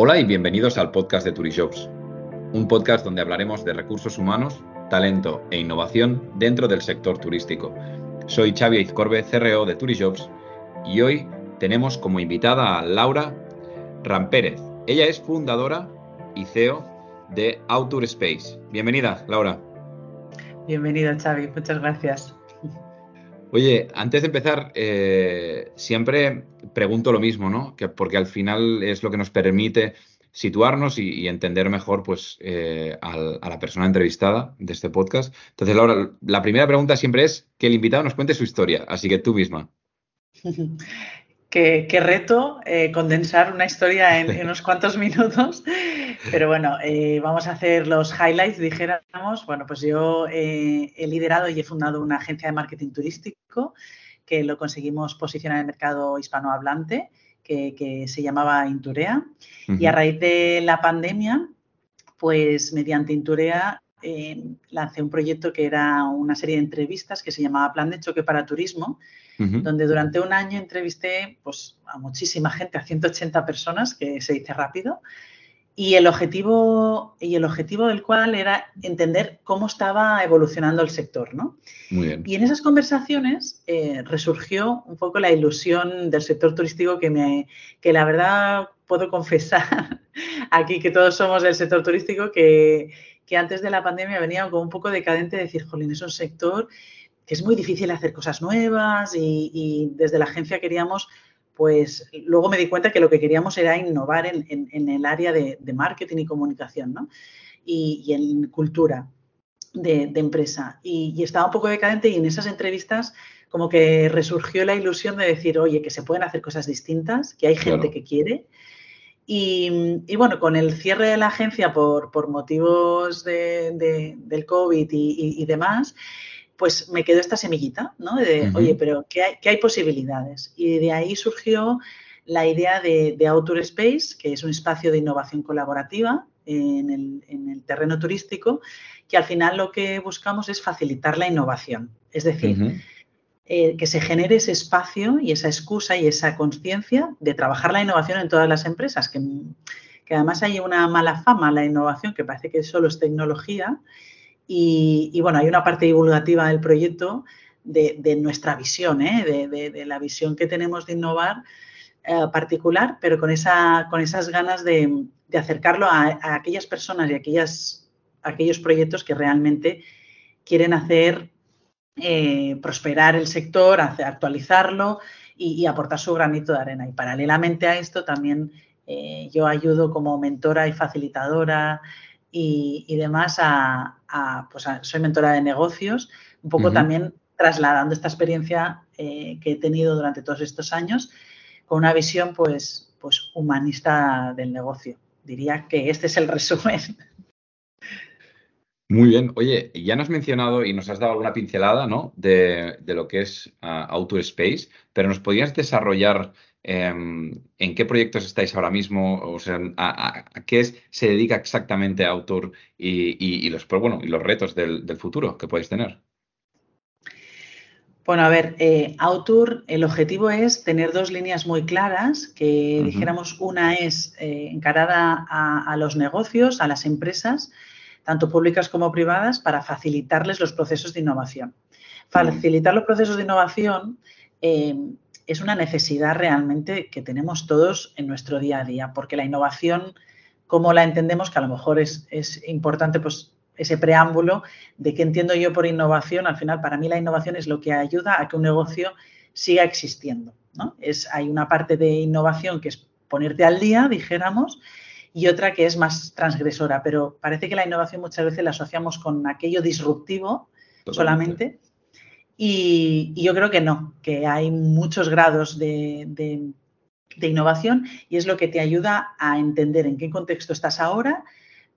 Hola y bienvenidos al podcast de Turijobs, un podcast donde hablaremos de recursos humanos, talento e innovación dentro del sector turístico. Soy Xavi Izcorbe, CRO de Turijobs, y hoy tenemos como invitada a Laura Rampérez. Ella es fundadora y CEO de Outer Space. Bienvenida, Laura. Bienvenido, Xavi. Muchas gracias. Oye, antes de empezar, eh, siempre pregunto lo mismo, ¿no? Que porque al final es lo que nos permite situarnos y, entender mejor pues, eh, a la persona entrevistada de este podcast. Entonces, Laura, la primera pregunta siempre es que el invitado nos cuente su historia, así que tú misma. Qué, reto eh, condensar una historia en, unos cuantos minutos. Pero bueno, eh, vamos a hacer los highlights, dijéramos. Bueno, pues yo eh, he liderado y he fundado una agencia de marketing turístico que lo conseguimos posicionar en el mercado hispanohablante, que, se llamaba Inturea. Y a raíz de la pandemia, pues mediante Inturea lancé un proyecto que era una serie de entrevistas que se llamaba Plan de Choque para Turismo, donde durante un año entrevisté pues, a muchísima gente, a 180 personas, que se dice rápido, y el objetivo, y el objetivo del cual era entender cómo estaba evolucionando el sector. ¿no? Y en esas conversaciones eh, resurgió un poco la ilusión del sector turístico que, me, que la verdad puedo confesar aquí que todos somos del sector turístico, que, que antes de la pandemia venía como un poco decadente de decir, jolín, es un sector que es muy difícil hacer cosas nuevas y, desde la agencia queríamos, pues luego me di cuenta que lo que queríamos era innovar en, el área de, marketing y comunicación, ¿no? Y, en cultura de, empresa. Y, estaba un poco decadente y en esas entrevistas como que resurgió la ilusión de decir, oye, que se pueden hacer cosas distintas, que hay gente que quiere. Y, bueno, con el cierre de la agencia por, motivos del COVID y, demás, pues me quedó esta semillita, ¿no? De, oye, pero ¿qué hay, hay, posibilidades? Y de ahí surgió la idea de, de Outer Space, que es un espacio de innovación colaborativa en el, terreno turístico, que al final lo que buscamos es facilitar la innovación. Es decir, eh, que se genere ese espacio y esa excusa y esa conciencia de trabajar la innovación en todas las empresas, que, que además hay una mala fama la innovación, que parece que solo es tecnología, y, bueno, hay una parte divulgativa del proyecto de, nuestra visión, ¿eh? de, la visión que tenemos de innovar eh, particular, pero con, esa, con esas ganas de, acercarlo a, aquellas personas y aquellas, aquellos proyectos que realmente quieren hacer eh, prosperar el sector, actualizarlo y, aportar su granito de arena. Y paralelamente a esto también yo ayudo como mentora y facilitadora y, demás a, pues soy mentora de negocios, un poco también trasladando esta experiencia eh, que he tenido durante todos estos años con una visión pues, pues humanista del negocio. Diría que este es el resumen. Muy bien. Oye, ya nos has mencionado y nos has dado alguna pincelada ¿no? de, lo que es uh, Auto Space, pero ¿nos podrías desarrollar Em, ¿En qué proyectos estáis ahora mismo? O sea, ¿a, qué se dedica exactamente Autor y, los, pues bueno, y los retos del, futuro que podéis tener? Bueno, a ver, eh, el objetivo es tener dos líneas muy claras, que dijéramos una es eh, encarada a, los negocios, a las empresas, tanto públicas como privadas, para facilitarles los procesos de innovación. Facilitar los procesos de innovación eh, es una necesidad realmente que tenemos todos en nuestro día a día, porque la innovación, como la entendemos, que a lo mejor es, importante, pues ese preámbulo de qué entiendo yo por innovación, al final para mí la innovación es lo que ayuda a que un negocio siga existiendo. ¿no? Es, hay una parte de innovación que es ponerte al día, dijéramos, y otra que es más transgresora, pero parece que la innovación muchas veces la asociamos con aquello disruptivo solamente y, yo creo que no, que hay muchos grados de, innovación y es lo que te ayuda a entender en qué contexto estás ahora.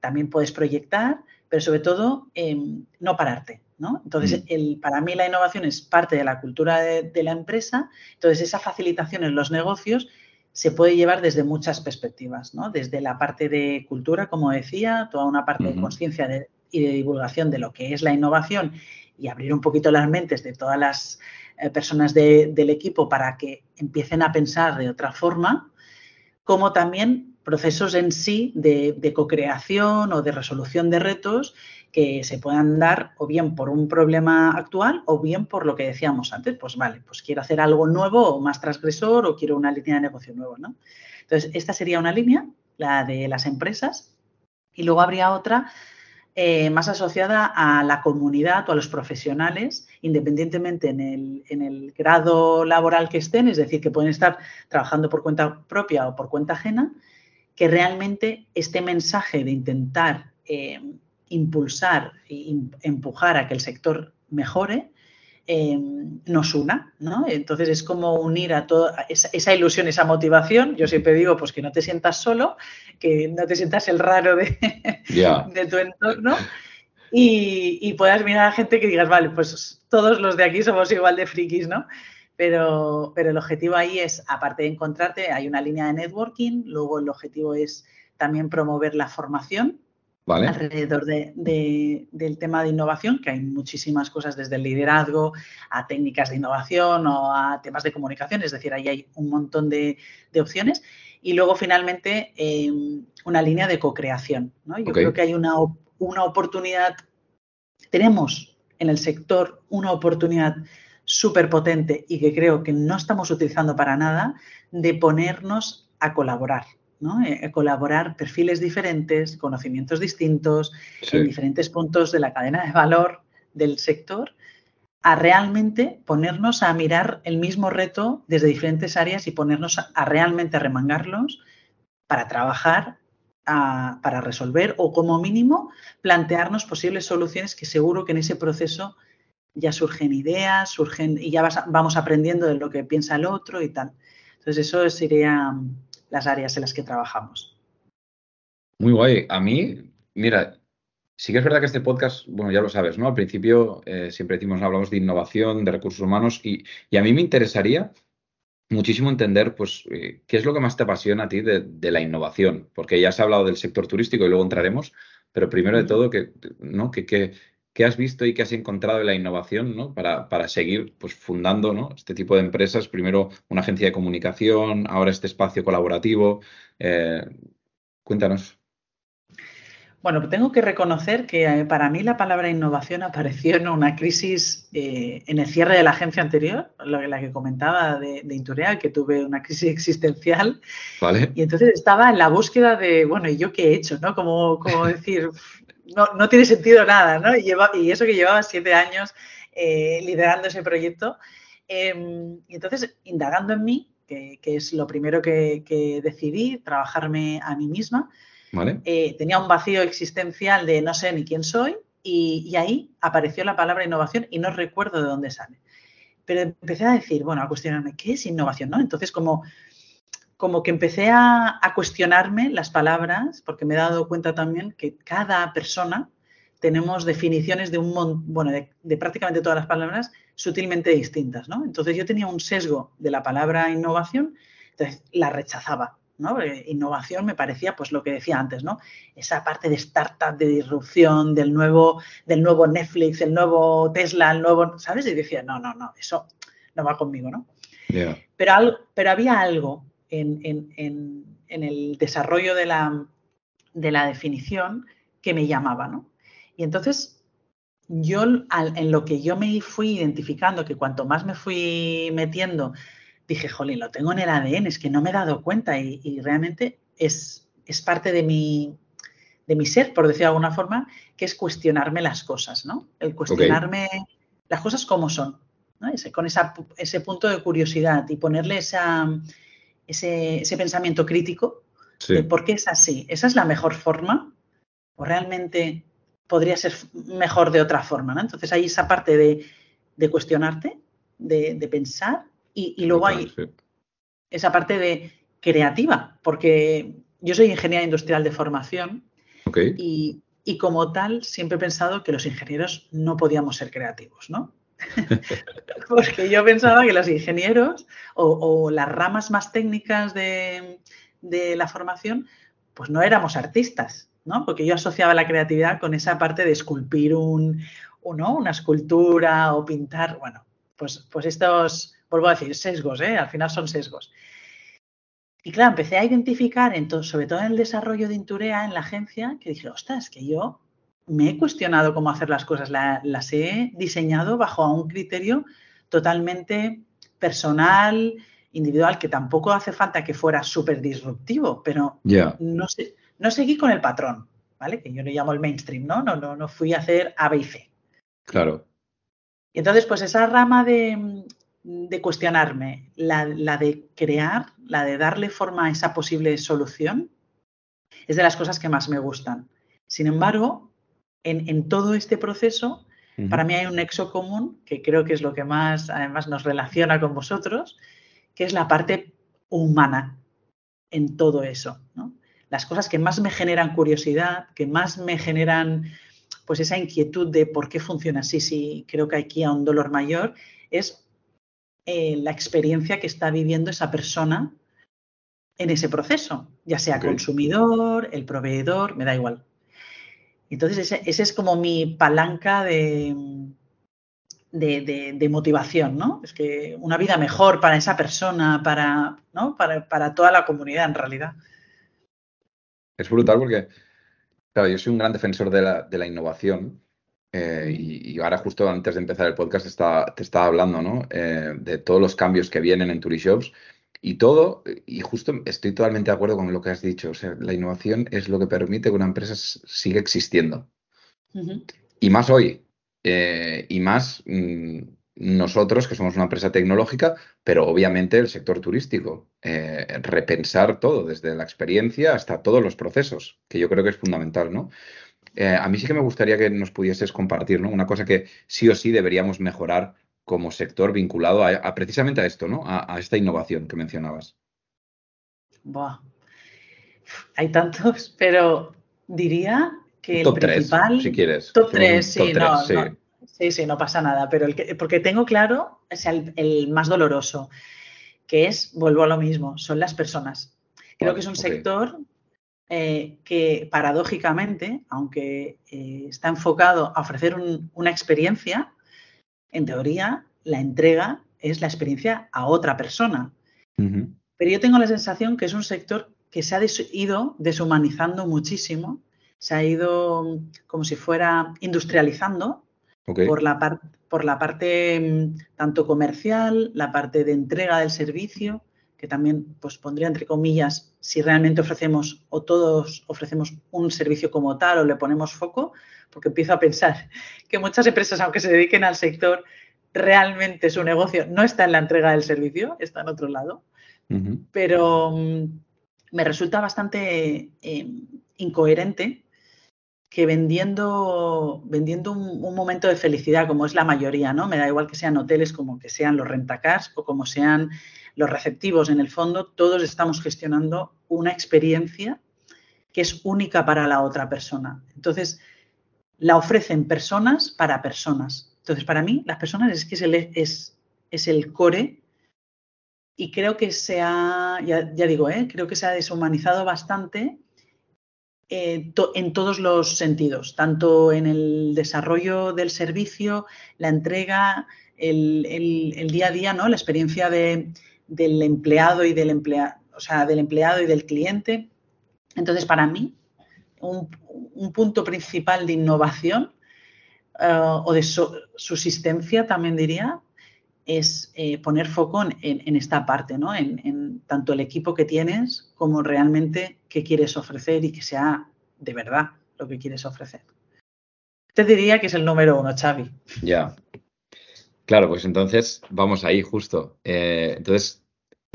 También puedes proyectar, pero sobre todo em, no pararte. ¿no? Entonces, mm. el, para mí la innovación es parte de la cultura de, la empresa. Entonces, esa facilitación en los negocios se puede llevar desde muchas perspectivas, ¿no? Desde la parte de cultura, como decía, toda una parte de conciencia y de divulgación de lo que es la innovación y abrir un poquito las mentes de todas las eh, personas del equipo para que empiecen a pensar de otra forma, como también procesos en sí de, de co-creación o de resolución de retos que se puedan dar o bien por un problema actual o bien por lo que decíamos antes, pues vale, pues quiero hacer algo nuevo o más transgresor o quiero una línea de negocio nuevo, ¿no? Entonces, esta sería una línea, la de las empresas, y luego habría otra eh, más asociada a la comunidad o a los profesionales, independientemente en el, en el, grado laboral que estén, es decir, que pueden estar trabajando por cuenta propia o por cuenta ajena, que realmente este mensaje de intentar eh, impulsar e empujar a que el sector mejore, eh, nos una, ¿no? Entonces es como unir a toda esa, ilusión, esa motivación. Yo siempre digo, pues que no te sientas solo, que no te sientas el raro de, de tu entorno y, y, puedas mirar a gente que digas, vale, pues todos los de aquí somos igual de frikis, ¿no? Pero, pero el objetivo ahí es, aparte de encontrarte, hay una línea de networking, luego el objetivo es también promover la formación alrededor del tema de innovación, que hay muchísimas cosas desde el liderazgo a técnicas de innovación o a temas de comunicación, es decir, ahí hay un montón de, opciones. Y luego, finalmente, em, una línea de co-creación. Yo creo que hay una, una oportunidad, tenemos en el sector una oportunidad súper potente y que creo que no estamos utilizando para nada de ponernos a colaborar. Eh, colaborar perfiles diferentes, conocimientos distintos, en diferentes puntos de la cadena de valor del sector, a realmente ponernos a mirar el mismo reto desde diferentes áreas y ponernos a, realmente remangarlos para trabajar, para resolver o como mínimo plantearnos posibles soluciones que seguro que en ese proceso ya surgen ideas, surgen y ya vamos aprendiendo de lo que piensa el otro y tal. Entonces eso sería las áreas en las que trabajamos. Muy guay. A mí, mira, sí que es verdad que este podcast, bueno, ya lo sabes, ¿no? Al principio eh, siempre decimos, hablamos de innovación, de recursos humanos, y, a mí me interesaría muchísimo entender, pues, eh, qué es lo que más te apasiona a ti de, la innovación, porque ya has hablado del sector turístico y luego entraremos, pero primero de todo, que, ¿no? Que, que, ¿Qué has visto y qué has encontrado en la innovación ¿no? para, para, seguir pues, fundando ¿no? este tipo de empresas? Primero una agencia de comunicación, ahora este espacio colaborativo. Eh, cuéntanos. Bueno, tengo que reconocer que eh, para mí la palabra innovación apareció en una crisis eh, en el cierre de la agencia anterior, la que comentaba de, de Intureal, que tuve una crisis existencial. Vale. Y entonces estaba en la búsqueda de, bueno, ¿y yo qué he hecho? ¿no? Como, como decir, no, tiene sentido nada, ¿no? Y, y eso que llevaba siete años eh, liderando ese proyecto. Em, y entonces, indagando en mí, que, es lo primero que, decidí, trabajarme a mí misma, eh, tenía un vacío existencial de no sé ni quién soy y, ahí apareció la palabra innovación y no recuerdo de dónde sale. Pero empecé a decir, bueno, a cuestionarme, ¿qué es innovación? ¿no? Entonces, como como que empecé a, cuestionarme las palabras, porque me he dado cuenta también que cada persona tenemos definiciones de un bueno, de, prácticamente todas las palabras sutilmente distintas, ¿no? Entonces yo tenía un sesgo de la palabra innovación, entonces la rechazaba, ¿no? innovación me parecía, pues lo que decía antes, ¿no? Esa parte de startup, de disrupción, del nuevo, del nuevo Netflix, el nuevo Tesla, el nuevo, ¿sabes? Y decía, no, no, no, eso no va conmigo, ¿no? Pero, pero había algo en, el desarrollo de la, de la, definición que me llamaba, ¿no? Y entonces yo, en lo que yo me fui identificando, que cuanto más me fui metiendo, dije, jolín, lo tengo en el ADN, es que no me he dado cuenta y, realmente es, es parte de mi, de mi ser, por decirlo de alguna forma, que es cuestionarme las cosas, ¿no? El cuestionarme las cosas como son, ¿no? Ese, con esa, ese punto de curiosidad y ponerle esa, ese, pensamiento crítico de por qué es así. ¿Esa es la mejor forma? ¿O realmente podría ser mejor de otra forma? Entonces hay esa parte de, cuestionarte, de, pensar y, luego hay esa parte de creativa, porque yo soy ingeniera industrial de formación y, y, como tal siempre he pensado que los ingenieros no podíamos ser creativos, ¿no? Porque yo pensaba que los ingenieros o, las ramas más técnicas de, la formación, pues no éramos artistas, ¿no? Porque yo asociaba la creatividad con esa parte de esculpir un, una escultura o pintar, bueno, pues, pues estos, vuelvo a decir, sesgos, ¿eh? Al final son sesgos. Y claro, empecé a identificar, sobre todo en el desarrollo de Inturea en la agencia, que dije, ostras, que yo me he cuestionado cómo hacer las cosas, las he diseñado bajo un criterio totalmente personal, individual, que tampoco hace falta que fuera súper disruptivo, pero no, no seguí con el patrón, ¿vale? Que yo le llamo el mainstream, ¿no? No, no, no fui a hacer A, B y C. Claro. Y entonces, pues esa rama de, de cuestionarme, la, de crear, la de darle forma a esa posible solución, es de las cosas que más me gustan. Sin embargo, en, todo este proceso, para mí hay un nexo común, que creo que es lo que más además nos relaciona con vosotros, que es la parte humana en todo eso. Las cosas que más me generan curiosidad, que más me generan pues esa inquietud de por qué funciona así, si creo que aquí hay un dolor mayor, es eh, la experiencia que está viviendo esa persona en ese proceso, ya sea consumidor, el proveedor, me da igual. Entonces, ese, es como mi palanca de, de, motivación, ¿no? Es que una vida mejor para esa persona, para, ¿no? para, toda la comunidad en realidad. Es brutal porque, claro, yo soy un gran defensor de la, de la innovación eh, y, ahora justo antes de empezar el podcast te estaba hablando ¿no? Eh, de todos los cambios que vienen en Turishops y todo, y justo estoy totalmente de acuerdo con lo que has dicho, o sea, la innovación es lo que permite que una empresa siga existiendo. Y más hoy, eh, y más mm, nosotros que somos una empresa tecnológica, pero obviamente el sector turístico, repensar todo, desde la experiencia hasta todos los procesos, que yo creo que es fundamental, ¿no? Eh, a mí sí que me gustaría que nos pudieses compartir, ¿no? Una cosa que sí o sí deberíamos mejorar como sector vinculado a, precisamente a esto, ¿no? A, esta innovación que mencionabas. Buah. Hay tantos, pero diría que el principal. si quieres. Top 3, sí, no, sí. sí, no pasa nada, pero el que, porque tengo claro, es el, más doloroso, que es, vuelvo a lo mismo, son las personas. Creo que es un sector eh, que paradójicamente, aunque eh, está enfocado a ofrecer una experiencia, en teoría la entrega es la experiencia a otra persona. Pero yo tengo la sensación que es un sector que se ha ido deshumanizando muchísimo, se ha ido como si fuera industrializando por, la por la parte mm, tanto comercial, la parte de entrega del servicio, que también pues pondría entre comillas si realmente ofrecemos o todos ofrecemos un servicio como tal o le ponemos foco, porque empiezo a pensar que muchas empresas, aunque se dediquen al sector, realmente su negocio no está en la entrega del servicio, está en otro lado. Pero mm, me resulta bastante eh, incoherente que vendiendo, vendiendo un, momento de felicidad, como es la mayoría, ¿no? Me da igual que sean hoteles como que sean los rentacars o como sean los receptivos, en el fondo todos estamos gestionando una experiencia que es única para la otra persona. Entonces, la ofrecen personas para personas. Entonces, para mí, las personas es que es el, el core y creo que se ha, ya, digo, ¿eh? creo que se ha deshumanizado bastante eh, en todos los sentidos, tanto en el desarrollo del servicio, la entrega, el, el, día a día, ¿no? La experiencia de, del empleado y del empleado, o sea, del empleado y del cliente. Entonces, para mí, un, punto principal de innovación eh, o de subsistencia, también diría, es eh, poner foco en, esta parte, ¿no? En, tanto el equipo que tienes como realmente qué quieres ofrecer y que sea de verdad lo que quieres ofrecer. Te diría que es el número uno, Xavi. Ya. Claro, pues entonces vamos ahí justo. Eh, entonces,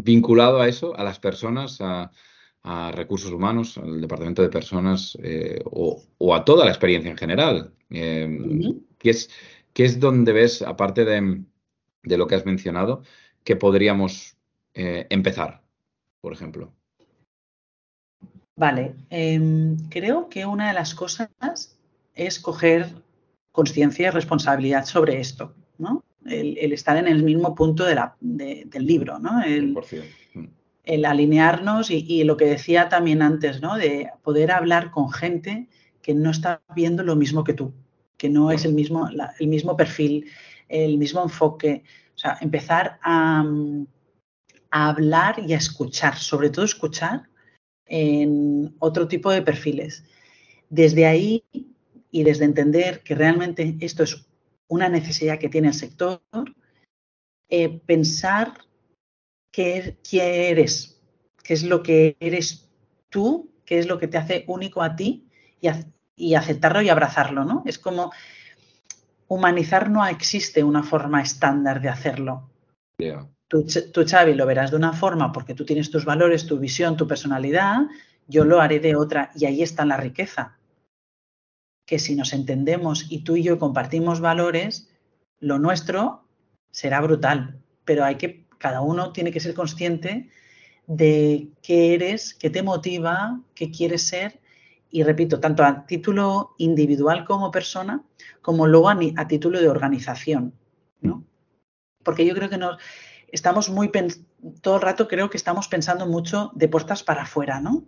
vinculado a eso, a las personas, a, recursos humanos, al departamento de personas eh, o, a toda la experiencia en general. ¿qué, es, es donde ves, aparte de, lo que has mencionado, que podríamos eh, empezar, por ejemplo? Vale, em, creo que una de las cosas es coger conciencia y responsabilidad sobre esto, ¿no? el, estar en el mismo punto de la, del libro, ¿no? El. El alinearnos y, lo que decía también antes, ¿no? De poder hablar con gente que no está viendo lo mismo que tú, que no es el mismo, el mismo perfil, el mismo enfoque. O sea, empezar a, hablar y a escuchar, sobre todo escuchar en otro tipo de perfiles. Desde ahí y desde entender que realmente esto es una necesidad que tiene el sector, eh, pensar qué, eres, qué es lo que eres tú, qué es lo que te hace único a ti y, y aceptarlo y abrazarlo, ¿no? Es como humanizar no existe una forma estándar de hacerlo. Tú, tú, Xavi, lo verás de una forma porque tú tienes tus valores, tu visión, tu personalidad, yo lo haré de otra y ahí está la riqueza. Que si nos entendemos y tú y yo compartimos valores, lo nuestro será brutal, pero hay que, cada uno tiene que ser consciente de qué eres, qué te motiva, qué quieres ser y repito, tanto a título individual como persona, como luego a, título de organización, ¿no? Porque yo creo que nos estamos muy todo el rato creo que estamos pensando mucho de puertas para afuera, ¿no?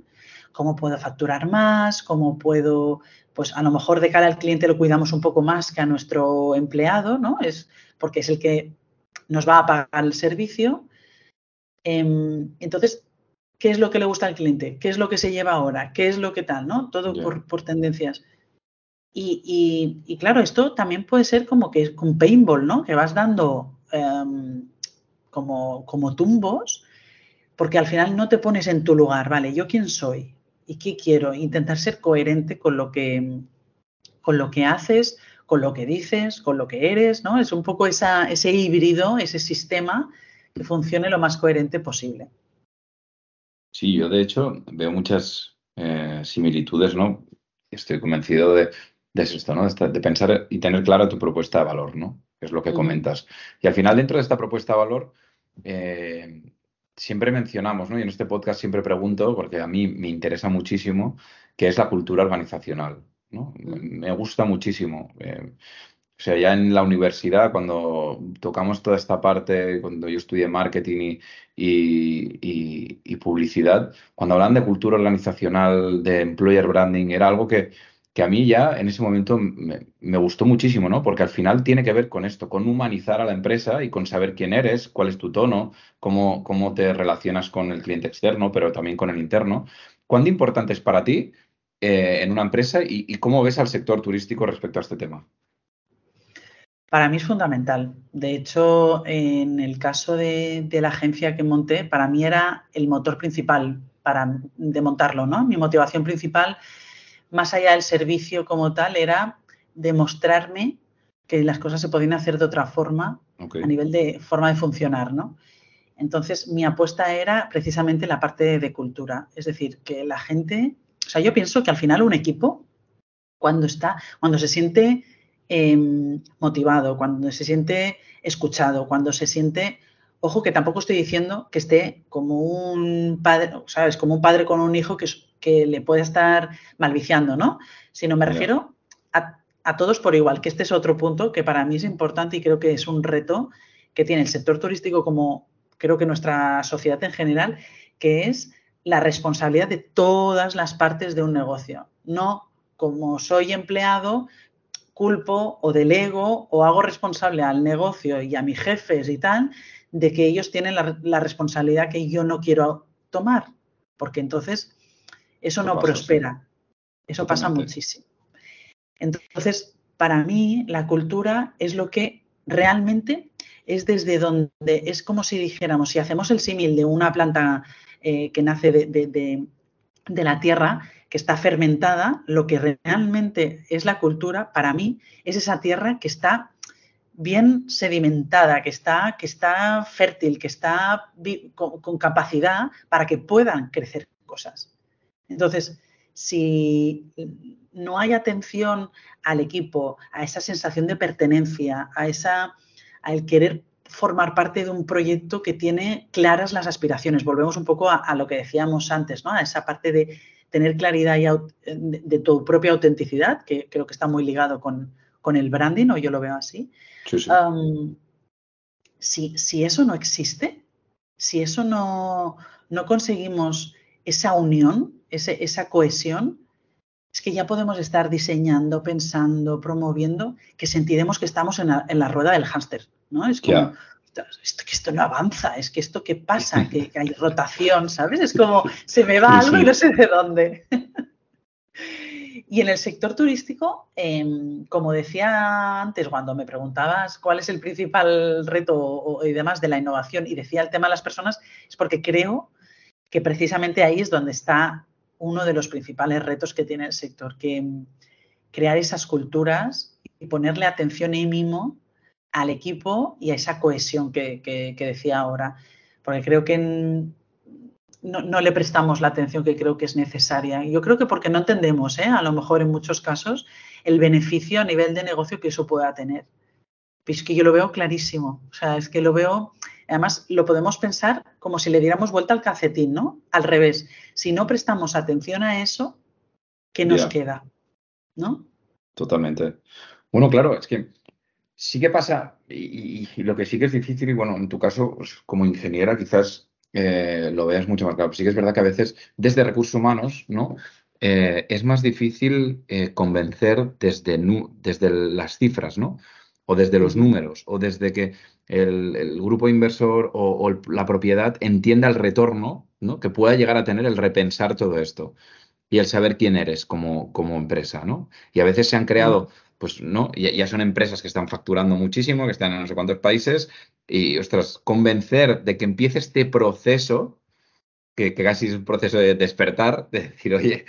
¿Cómo puedo facturar más? ¿Cómo puedo, pues a lo mejor de cara al cliente lo cuidamos un poco más que a nuestro empleado, ¿no? Es porque es el que nos va a pagar el servicio. Em, entonces, qué es lo que le gusta al cliente, qué es lo que se lleva ahora, qué es lo que tal, ¿no? Todo por, tendencias. Y, claro, esto también puede ser como que es un paintball, ¿no? Que vas dando em, como, como tumbos, porque al final no te pones en tu lugar, ¿vale? ¿Yo quién soy? ¿Y qué quiero? Intentar ser coherente con lo que, con lo que haces, con lo que dices, con lo que eres, ¿no? Es un poco esa, ese híbrido, ese sistema que funcione lo más coherente posible. Sí, yo de hecho veo muchas eh, similitudes, ¿no? Estoy convencido de, esto, ¿no? De, pensar y tener clara tu propuesta de valor, ¿no? es lo que comentas. Y al final, dentro de esta propuesta de valor, eh, siempre mencionamos, ¿no? Y en este podcast siempre pregunto, porque a mí me interesa muchísimo, qué es la cultura organizacional, ¿no? Me gusta muchísimo. Eh, o sea, ya en la universidad, cuando tocamos toda esta parte, cuando yo estudié marketing y, publicidad, cuando hablan de cultura organizacional, de employer branding, era algo que, a mí ya en ese momento me, gustó muchísimo, ¿no? Porque al final tiene que ver con esto, con humanizar a la empresa y con saber quién eres, cuál es tu tono, cómo, cómo te relacionas con el cliente externo, pero también con el interno. ¿Cuánto importante es para ti eh, en una empresa y cómo ves al sector turístico respecto a este tema? Para mí es fundamental. De hecho, en el caso de, la agencia que monté, para mí era el motor principal para de montarlo, ¿no? Mi motivación principal, más allá del servicio como tal, era demostrarme que las cosas se podían hacer de otra forma a nivel de forma de funcionar, ¿no? Entonces, mi apuesta era precisamente la parte de cultura. Es decir, que la gente, o sea, yo pienso que al final un equipo, cuando está, cuando se siente Em, motivado, cuando se siente escuchado, cuando se siente, ojo que tampoco estoy diciendo que esté como un padre, ¿sabes? Como un padre con un hijo que, que le puede estar malviciando, ¿no? Sino me refiero a, a todos por igual, que este es otro punto que para mí es importante y creo que es un reto que tiene el sector turístico como creo que nuestra sociedad en general, que es la responsabilidad de todas las partes de un negocio. No como soy empleado, culpo o delego o hago responsable al negocio y a mis jefes y tal de que ellos tienen la, responsabilidad que yo no quiero tomar, porque entonces eso, no prospera. Eso pasa muchísimo. Entonces, para mí, la cultura es lo que realmente es desde donde, es como si dijéramos, si hacemos el símil de una planta eh, que nace de la tierra, que está fermentada, lo que realmente es la cultura, para mí, es esa tierra que está bien sedimentada, que está, que está fértil, que está con, capacidad para que puedan crecer cosas. Entonces, si no hay atención al equipo, a esa sensación de pertenencia, a esa, al querer formar parte de un proyecto que tiene claras las aspiraciones. Volvemos un poco a, lo que decíamos antes, ¿no? A esa parte de tener claridad de, tu propia autenticidad, que creo que está muy ligado con, el branding, o yo lo veo así. si, eso no existe, si eso no, conseguimos esa unión, esa cohesión, es que ya podemos estar diseñando, pensando, promoviendo, que sentiremos que estamos en la, rueda del hámster, ¿no? Es como, esto, que esto no avanza, es que esto que pasa, que, hay rotación, ¿sabes? Es como se me va algo y no sé de dónde. y en el sector turístico, em, como decía antes, cuando me preguntabas cuál es el principal reto y demás de la innovación y decía el tema de las personas, es porque creo que precisamente ahí es donde está uno de los principales retos que tiene el sector, que em, crear esas culturas y ponerle atención y mimo al equipo y a esa cohesión que, decía ahora. Porque creo que no, le prestamos la atención que creo que es necesaria. Yo creo que porque no entendemos, ¿eh? a lo mejor en muchos casos, el beneficio a nivel de negocio que eso pueda tener. Es que yo lo veo clarísimo. O sea, es que lo veo, además lo podemos pensar como si le diéramos vuelta al calcetín, ¿no? Al revés. Si no prestamos atención a eso, ¿qué nos queda? ¿No? Totalmente. Bueno, claro, es que sí que pasa, y, lo que sí que es difícil, y bueno, en tu caso, pues, como ingeniera, quizás eh, lo veas mucho más claro. Sí que es verdad que a veces, desde recursos humanos, ¿no? Eh, es más difícil eh, convencer desde, desde las cifras, ¿no? O desde los números, o desde que el, grupo inversor o, la propiedad entienda el retorno ¿no? que pueda llegar a tener el repensar todo esto y el saber quién eres como, como empresa, ¿no? Y a veces se han creado pues no, ya, son empresas que están facturando muchísimo, que están en no sé cuántos países, y ostras, convencer de que empiece este proceso, que, casi es un proceso de despertar, de decir, oye,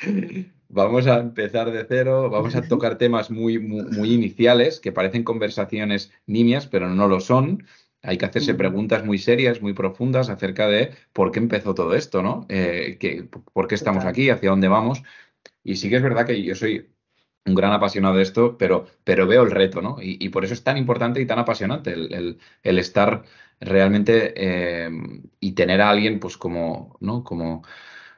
vamos a empezar de cero, vamos a tocar temas muy, muy, iniciales, que parecen conversaciones nimias, pero no lo son. Hay que hacerse preguntas muy serias, muy profundas acerca de por qué empezó todo esto, ¿no? Eh, ¿Por qué estamos aquí? ¿Hacia dónde vamos? Y sí que es verdad que yo soy un gran apasionado de esto, pero, pero veo el reto, ¿no? Y, por eso es tan importante y tan apasionante el, estar realmente eh, y tener a alguien, pues como, ¿no? Como,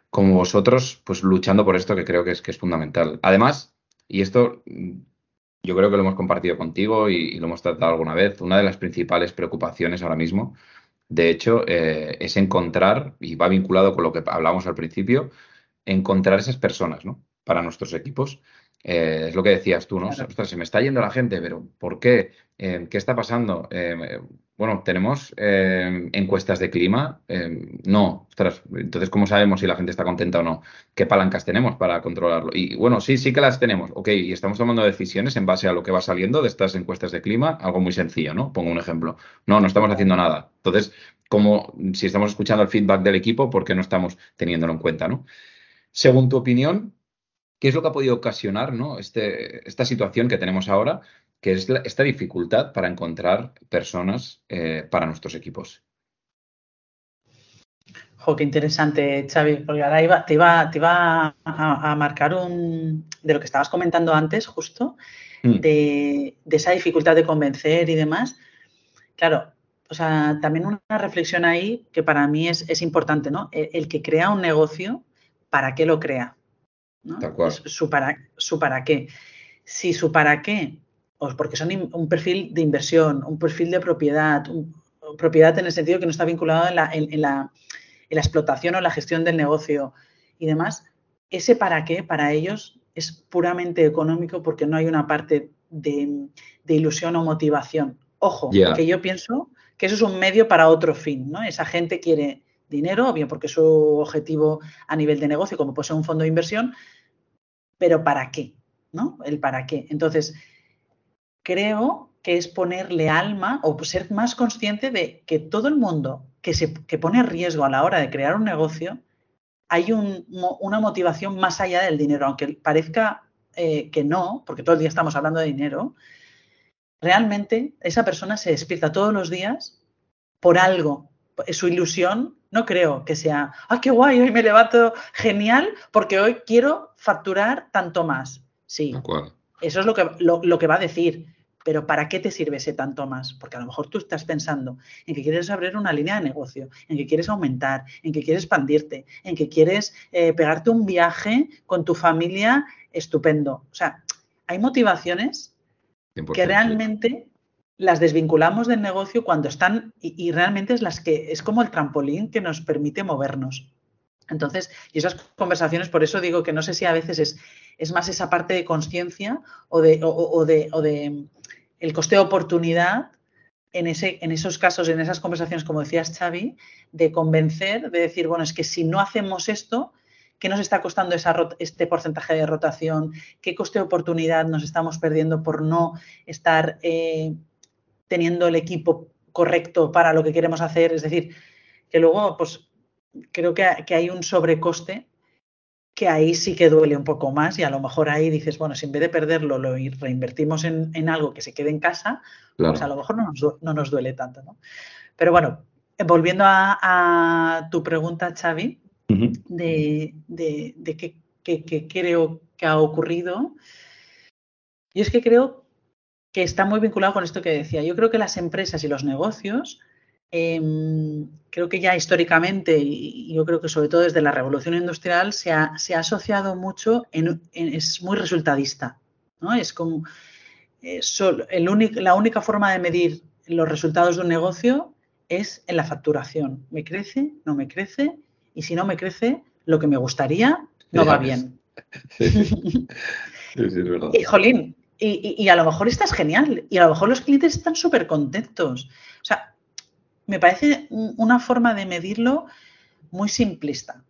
como vosotros, pues luchando por esto que creo que es, que es fundamental. Además, y esto yo creo que lo hemos compartido contigo y, lo hemos tratado alguna vez, una de las principales preocupaciones ahora mismo, de hecho, eh, es encontrar, y va vinculado con lo que hablamos al principio, encontrar esas personas, ¿no? Para nuestros equipos eh, es lo que decías tú, ¿no? Ostras, se me está yendo la gente, pero ¿por qué? Eh, ¿Qué está pasando? Eh, bueno, ¿tenemos encuestas de clima? no. Ostras, entonces, ¿cómo sabemos si la gente está contenta o no? ¿Qué palancas tenemos para controlarlo? Y bueno, sí, sí que las tenemos. Ok, y estamos tomando decisiones en base a lo que va saliendo de estas encuestas de clima. Algo muy sencillo, ¿no? Pongo un ejemplo. No, no estamos haciendo nada. Entonces, como si estamos escuchando el feedback del equipo, ¿por qué no estamos teniéndolo en cuenta, ¿no? Según tu opinión, ¿Qué es lo que ha podido ocasionar ¿no? este, esta situación que tenemos ahora, que es esta dificultad para encontrar personas eh, para nuestros equipos? Jo, qué interesante, Xavi, porque ahora te iba, te iba a, marcar un de lo que estabas comentando antes, justo, mm. de, esa dificultad de convencer y demás. Claro, o sea, también una reflexión ahí que para mí es, importante, ¿no? el, que crea un negocio, ¿para qué lo crea? Su, para, su para qué. Si su para qué, o porque son un perfil de inversión, un perfil de propiedad, propiedad en el sentido que no está vinculado en la, en, la, explotación o la gestión del negocio y demás, ese para qué para ellos es puramente económico porque no hay una parte de, ilusión o motivación. Ojo, que yo pienso que eso es un medio para otro fin, ¿no? Esa gente quiere dinero, bien porque su objetivo a nivel de negocio, como ser un fondo de inversión, pero ¿para qué? ¿No? El para qué. Entonces, creo que es ponerle alma o ser más consciente de que todo el mundo que, se, que pone riesgo a la hora de crear un negocio, hay una motivación más allá del dinero, aunque parezca eh, que no, porque todo el día estamos hablando de dinero, realmente esa persona se despierta todos los días por algo, su ilusión no creo que sea, ¡ay, qué guay! Hoy me levanto genial porque hoy quiero facturar tanto más. Sí, eso es lo que, lo, que va a decir. Pero ¿para qué te sirve ese tanto más? Porque a lo mejor tú estás pensando en que quieres abrir una línea de negocio, en que quieres aumentar, en que quieres expandirte, en que quieres eh, pegarte un viaje con tu familia estupendo. O sea, hay motivaciones que realmente las desvinculamos del negocio cuando están y, realmente es las que es como el trampolín que nos permite movernos. Entonces, y esas conversaciones, por eso digo que no sé si a veces es, es más esa parte de conciencia o de, o, de, o de el coste de oportunidad en, ese, en esos casos, en esas conversaciones, como decías Xavi, de convencer, de decir, bueno, es que si no hacemos esto, ¿qué nos está costando este porcentaje de rotación? ¿Qué coste de oportunidad nos estamos perdiendo por no estar eh, teniendo el equipo correcto para lo que queremos hacer? Es decir, que luego, pues creo que, hay un sobrecoste que ahí sí que duele un poco más y a lo mejor ahí dices, bueno, si en vez de perderlo lo reinvertimos en, algo que se quede en casa, pues a lo mejor no nos, duele tanto, ¿no? Pero bueno, volviendo a, tu pregunta, Xavi, de, qué, creo que ha ocurrido, y es que creo que está muy vinculado con esto que decía. Yo creo que las empresas y los negocios Em, creo que ya históricamente, y yo creo que sobre todo desde la revolución industrial, se ha, asociado mucho, en, es muy resultadista. ¿no? Es como eh, el la única forma de medir los resultados de un negocio es en la facturación. ¿Me crece? ¿No me crece? Y si no me crece, lo que me gustaría no va bien. Sí, es verdad. Y, jolín, y, y, a lo mejor estás genial. Y a lo mejor los clientes están súper contentos. O sea, me parece una forma de medirlo muy simplista,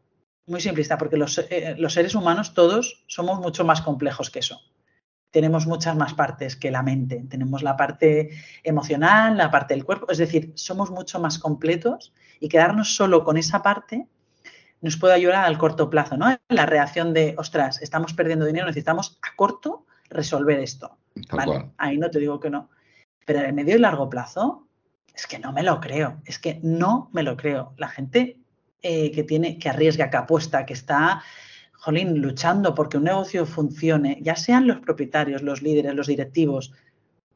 muy simplista, porque eh, los, seres humanos todos somos mucho más complejos que eso. Tenemos muchas más partes que la mente. Tenemos la parte emocional, la parte del cuerpo. Es decir, somos mucho más completos y quedarnos solo con esa parte nos puede ayudar al corto plazo, ¿no? La reacción de, ostras, estamos perdiendo dinero, necesitamos a corto resolver esto. ahí no te digo que no. Pero en medio y largo plazo, es que no me lo creo, es que no me lo creo. La gente eh, que tiene, que arriesga, que apuesta, que está, jolín, luchando porque un negocio funcione, ya sean los propietarios, los líderes, los directivos,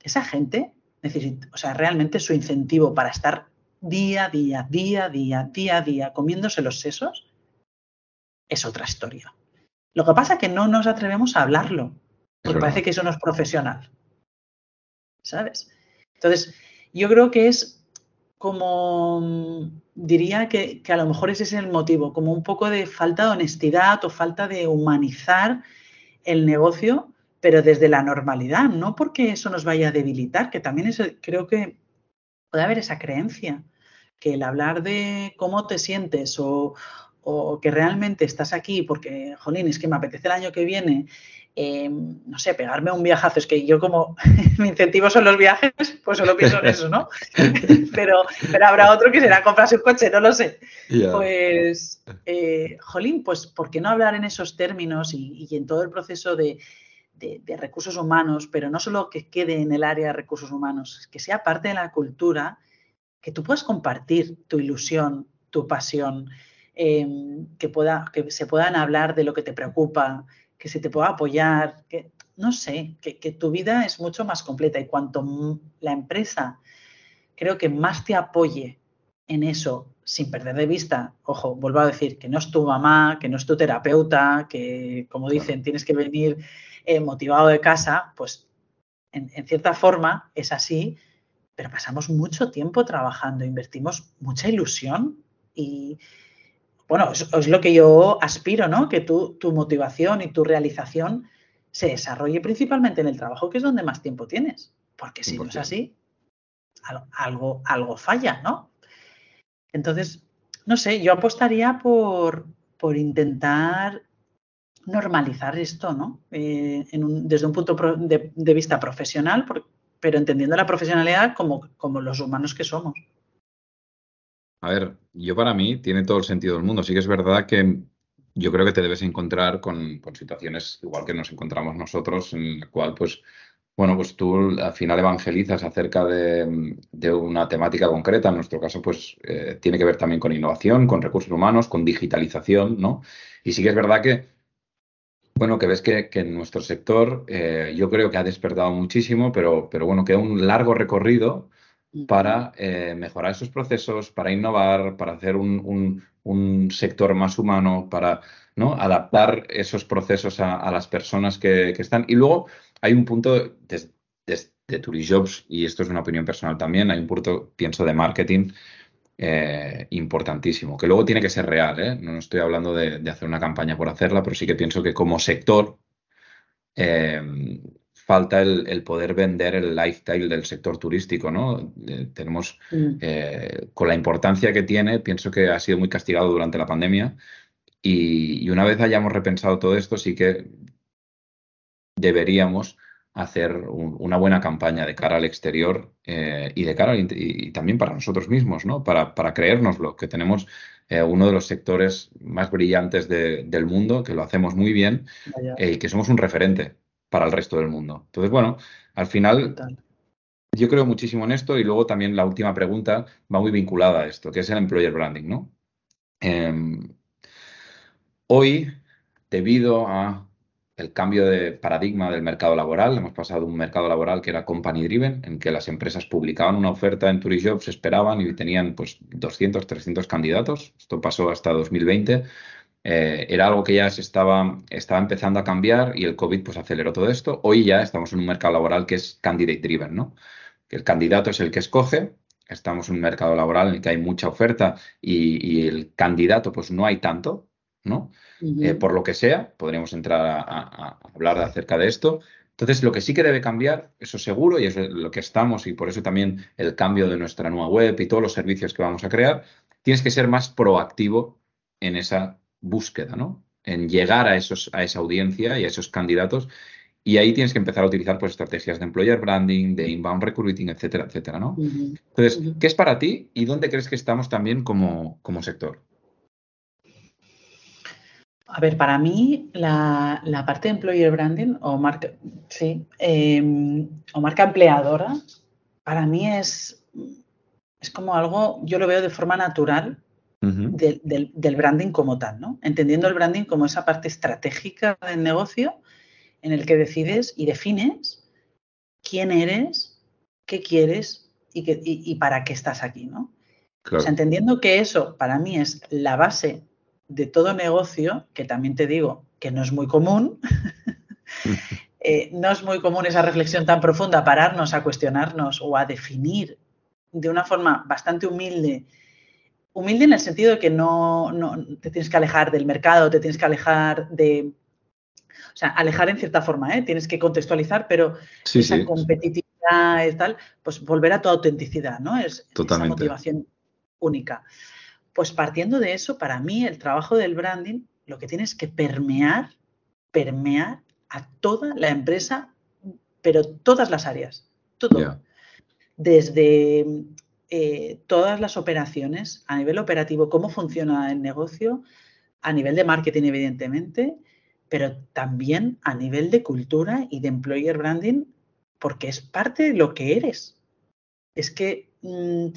esa gente necesita, o sea, realmente su incentivo para estar día a día, día a día, día a día, comiéndose los sesos, es otra historia. Lo que pasa es que no nos atrevemos a hablarlo, porque parece que eso no es profesional. ¿Sabes? Entonces, yo creo que es como, diría que, a lo mejor ese es el motivo, como un poco de falta de honestidad o falta de humanizar el negocio, pero desde la normalidad, no porque eso nos vaya a debilitar, que también es, creo que puede haber esa creencia, que el hablar de cómo te sientes o, o que realmente estás aquí porque, jolín, es que me apetece el año que viene Em, no sé, pegarme un viajazo. Es que yo como mi incentivo son los viajes, pues solo pienso en eso, ¿no? pero, pero habrá otro que será comprarse un coche, no lo sé. Pues, eh, jolín, pues ¿por qué no hablar en esos términos y, en todo el proceso de, recursos humanos, pero no solo que quede en el área de recursos humanos, que sea parte de la cultura, que tú puedas compartir tu ilusión, tu pasión, em, que, pueda, que se puedan hablar de lo que te preocupa, que se te pueda apoyar, que no sé, que, tu vida es mucho más completa. Y cuanto la empresa creo que más te apoye en eso, sin perder de vista, ojo, vuelvo a decir, que no es tu mamá, que no es tu terapeuta, que como dicen, tienes que venir eh, motivado de casa, pues en, en, cierta forma es así, pero pasamos mucho tiempo trabajando, invertimos mucha ilusión y, bueno, es, lo que yo aspiro, ¿no? Que tu, tu motivación y tu realización se desarrolle principalmente en el trabajo, que es donde más tiempo tienes. Porque si no es así, algo, algo falla, ¿no? Entonces, no sé, yo apostaría por, por intentar normalizar esto, ¿no? Eh, desde un punto de, vista profesional, pero entendiendo la profesionalidad como, como los humanos que somos. A ver, yo para mí tiene todo el sentido del mundo. Sí que es verdad que yo creo que te debes encontrar con, situaciones igual que nos encontramos nosotros, en la cual, pues, bueno, pues tú al final evangelizas acerca de, una temática concreta. En nuestro caso, pues, eh, tiene que ver también con innovación, con recursos humanos, con digitalización, ¿no? Y sí que es verdad que, bueno, que ves que, en nuestro sector eh, yo creo que ha despertado muchísimo, pero, pero bueno, queda un largo recorrido para eh, mejorar esos procesos, para innovar, para hacer un, sector más humano, para ¿no? adaptar esos procesos a, las personas que, están. Y luego hay un punto desde de, Turijobs, y esto es una opinión personal también, hay un punto, pienso, de marketing eh, importantísimo, que luego tiene que ser real. ¿eh? No estoy hablando de, hacer una campaña por hacerla, pero sí que pienso que como sector falta el, poder vender el lifestyle del sector turístico, ¿no? Eh, tenemos, mm. eh, con la importancia que tiene, pienso que ha sido muy castigado durante la pandemia y, una vez hayamos repensado todo esto, sí que deberíamos hacer una buena campaña de cara al exterior eh, y de cara y, también para nosotros mismos, ¿no? Para, para creérnoslo, que tenemos uno de los sectores más brillantes del mundo, que lo hacemos muy bien y que somos un referente para el resto del mundo. Entonces, bueno, al final yo creo muchísimo en esto y luego también la última pregunta va muy vinculada a esto, que es el employer branding, ¿no? Em, hoy, debido a el cambio de paradigma del mercado laboral. Hemos pasado de un mercado laboral que era company driven, en que las empresas publicaban una oferta en Turijobs, esperaban y tenían pues 200, 300 candidatos. Esto pasó hasta 2020. Eh, era algo que ya se estaba, estaba empezando a cambiar y el COVID pues aceleró todo esto. Hoy ya estamos en un mercado laboral que es candidate driven, ¿no? El candidato es el que escoge. Estamos en un mercado laboral en el que hay mucha oferta y, el candidato pues no hay tanto, ¿no? Eh, por lo que sea, podríamos entrar a, hablar acerca de esto. Entonces, lo que sí que debe cambiar, eso seguro, y es lo que estamos, y por eso también el cambio de nuestra nueva web y todos los servicios que vamos a crear, tienes que ser más proactivo en esa búsqueda, ¿no? En llegar a, esos, a esa audiencia y a esos candidatos. Y ahí tienes que empezar a utilizar pues, estrategias de employer branding, de inbound recruiting, etcétera, etcétera, ¿no? Entonces, ¿qué es para ti y dónde crees que estamos también como, como sector? A ver, para mí la, parte de employer branding o marca, sí, em, o marca empleadora, para mí es, es como algo, yo lo veo de forma natural del, branding como tal, ¿no? Entendiendo el branding como esa parte estratégica del negocio en el que decides y defines quién eres, qué quieres y, para qué estás aquí, ¿no? O sea, entendiendo que eso para mí es la base de todo negocio, que también te digo que no es muy común, eh, no es muy común esa reflexión tan profunda, pararnos a cuestionarnos o a definir de una forma bastante humilde humilde en el sentido de que no, te tienes que alejar del mercado, te tienes que alejar de. O sea, alejar en cierta forma, ¿eh? tienes que contextualizar, pero esa competitividad y tal, pues volver a tu autenticidad, ¿no? Es esa motivación única. Pues partiendo de eso, para mí el trabajo del branding lo que tienes que permear, permear a toda la empresa, pero todas las áreas, todo. Desde eh, todas las operaciones a nivel operativo, cómo funciona el negocio, a nivel de marketing, evidentemente, pero también a nivel de cultura y de employer branding, porque es parte de lo que eres. Es que mm,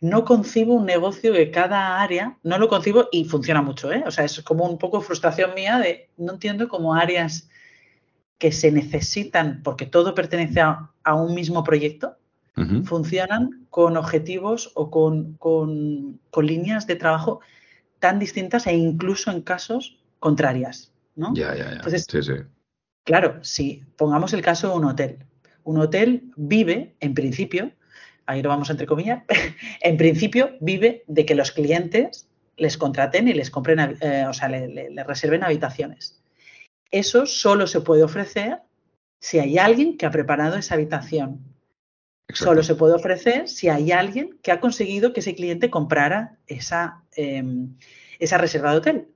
no concibo un negocio de cada área, no lo concibo y funciona mucho, ¿eh? O sea, es como un poco frustración mía de no entiendo cómo áreas que se necesitan, porque todo pertenece a un mismo proyecto, funcionan con objetivos o con, líneas de trabajo tan distintas e incluso en casos contrarias. ¿no? Ya, ya, ya. Entonces, sí, sí. Claro, si pongamos el caso de un hotel. Un hotel vive, en principio, ahí lo vamos a comillas, en principio vive de que los clientes les contraten y les compren, eh, o sea, le reserven habitaciones. Eso solo se puede ofrecer si hay alguien que ha preparado esa habitación Solo se puede ofrecer si hay alguien que ha conseguido que ese cliente comprara esa, em, esa reserva de hotel.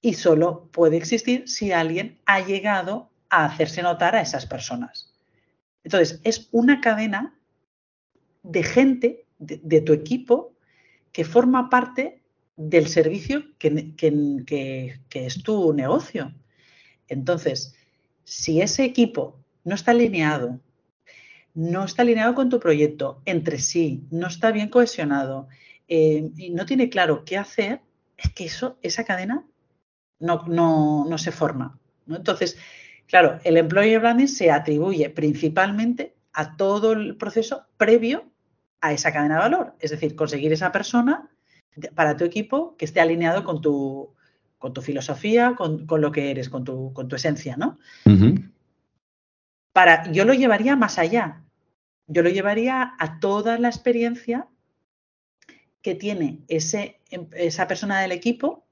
Y solo puede existir si alguien ha llegado a hacerse notar a esas personas. Entonces, es una cadena de gente de, tu equipo que forma parte del servicio que, que es tu negocio. Entonces, si ese equipo no está alineado no está alineado con tu proyecto entre sí, no está bien cohesionado eh, y no tiene claro qué hacer, es que eso, esa cadena no, no, se forma. Entonces, claro, el employer branding se atribuye principalmente a todo el proceso previo a esa cadena de valor, es decir, conseguir esa persona para tu equipo que esté alineado con tu, con tu filosofía, con, lo que eres, con tu, con tu esencia, ¿no? Para, yo lo llevaría más allá. Yo lo llevaría a toda la experiencia que tiene ese, esa persona del equipo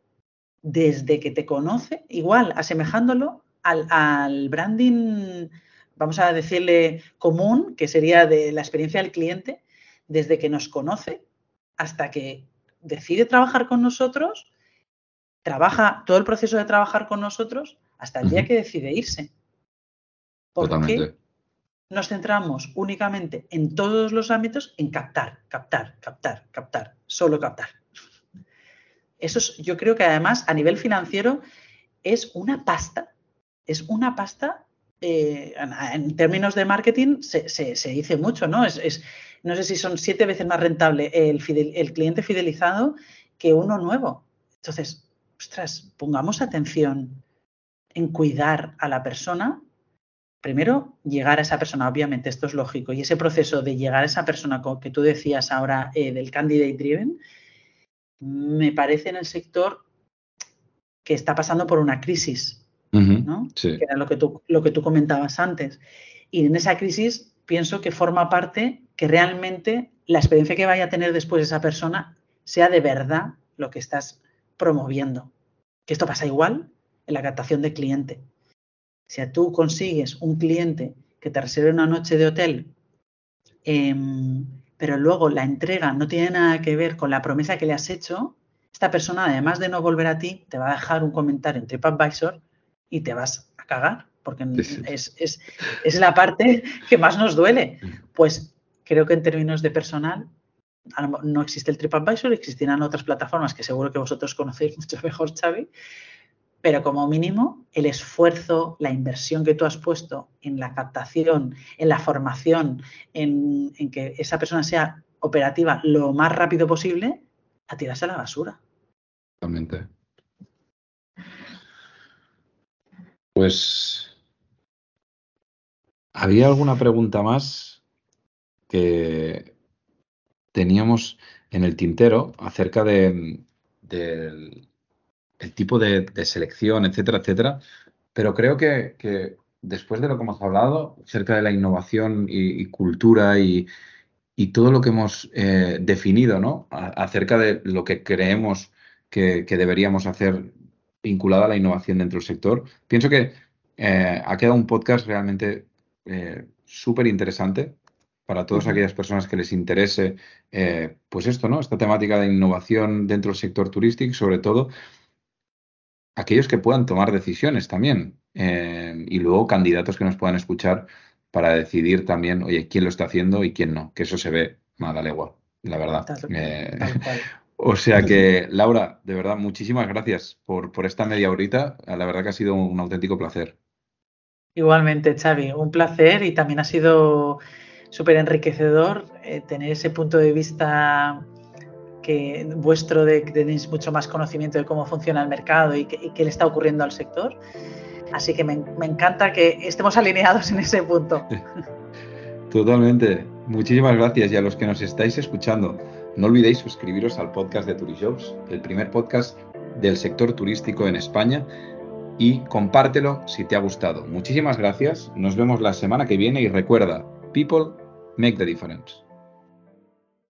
desde que te conoce, igual, asemejándolo al, branding vamos a decirle común, que sería de la experiencia del cliente, desde que nos conoce hasta que decide trabajar con nosotros, trabaja todo el proceso de trabajar con nosotros hasta el día que decide irse. Porque nos centramos únicamente en todos los ámbitos en captar, captar, captar, captar, solo captar. Eso es, yo creo que además a nivel financiero es una pasta, es una pasta, eh, en términos de marketing se, dice mucho, ¿no? Es, no sé si son siete veces más rentable el, el cliente fidelizado que uno nuevo. Entonces, ostras, pongamos atención en cuidar a la persona. Primero, llegar a esa persona, obviamente, esto es lógico. Y ese proceso de llegar a esa persona que tú decías ahora eh, del candidate driven, me parece en el sector que está pasando por una crisis, ¿no? Que era lo que, tú, lo que tú comentabas antes. Y en esa crisis pienso que forma parte que realmente la experiencia que vaya a tener después esa persona sea de verdad lo que estás promoviendo. Que esto pasa igual en la captación de cliente. Si tú consigues un cliente que te reserve una noche de hotel, em, pero luego la entrega no tiene nada que ver con la promesa que le has hecho, esta persona, además de no volver a ti, te va a dejar un comentario en TripAdvisor y te vas a cagar, porque es, es, la parte que más nos duele. Pues creo que en términos de personal no existe el TripAdvisor, existirán otras plataformas que seguro que vosotros conocéis mucho mejor, Xavi, pero como mínimo el esfuerzo, la inversión que tú has puesto en la captación, en la formación, en, que esa persona sea operativa lo más rápido posible, a tirarse a la basura. Totalmente. Pues, ¿había alguna pregunta más que teníamos en el tintero acerca de, el tipo de, selección, etcétera, etcétera. Pero creo que, después de lo que hemos hablado acerca de la innovación y, cultura y, todo lo que hemos eh, definido, ¿no? acerca de lo que creemos que, deberíamos hacer vinculado a la innovación dentro del sector, pienso que eh, ha quedado un podcast realmente eh, súper interesante para todas aquellas personas que les interese, pues esto, ¿no? Esta temática de innovación dentro del sector turístico, sobre todo, aquellos que puedan tomar decisiones también eh, y luego candidatos que nos puedan escuchar para decidir también, oye, quién lo está haciendo y quién no, que eso se ve a la legua, la verdad. Eh, o sea que, Laura, de verdad, muchísimas gracias por, por esta media horita. La verdad que ha sido un auténtico placer. Igualmente, Xavi, un placer y también ha sido súper enriquecedor eh, tener ese punto de vista vuestro de que tenéis mucho más conocimiento de cómo funciona el mercado y qué, le está ocurriendo al sector. Así que me, encanta que estemos alineados en ese punto. Totalmente. Muchísimas gracias y a los que nos estáis escuchando, no olvidéis suscribiros al podcast de Turishops, el primer podcast del sector turístico en España y compártelo si te ha gustado. Muchísimas gracias. Nos vemos la semana que viene y recuerda, people make the difference.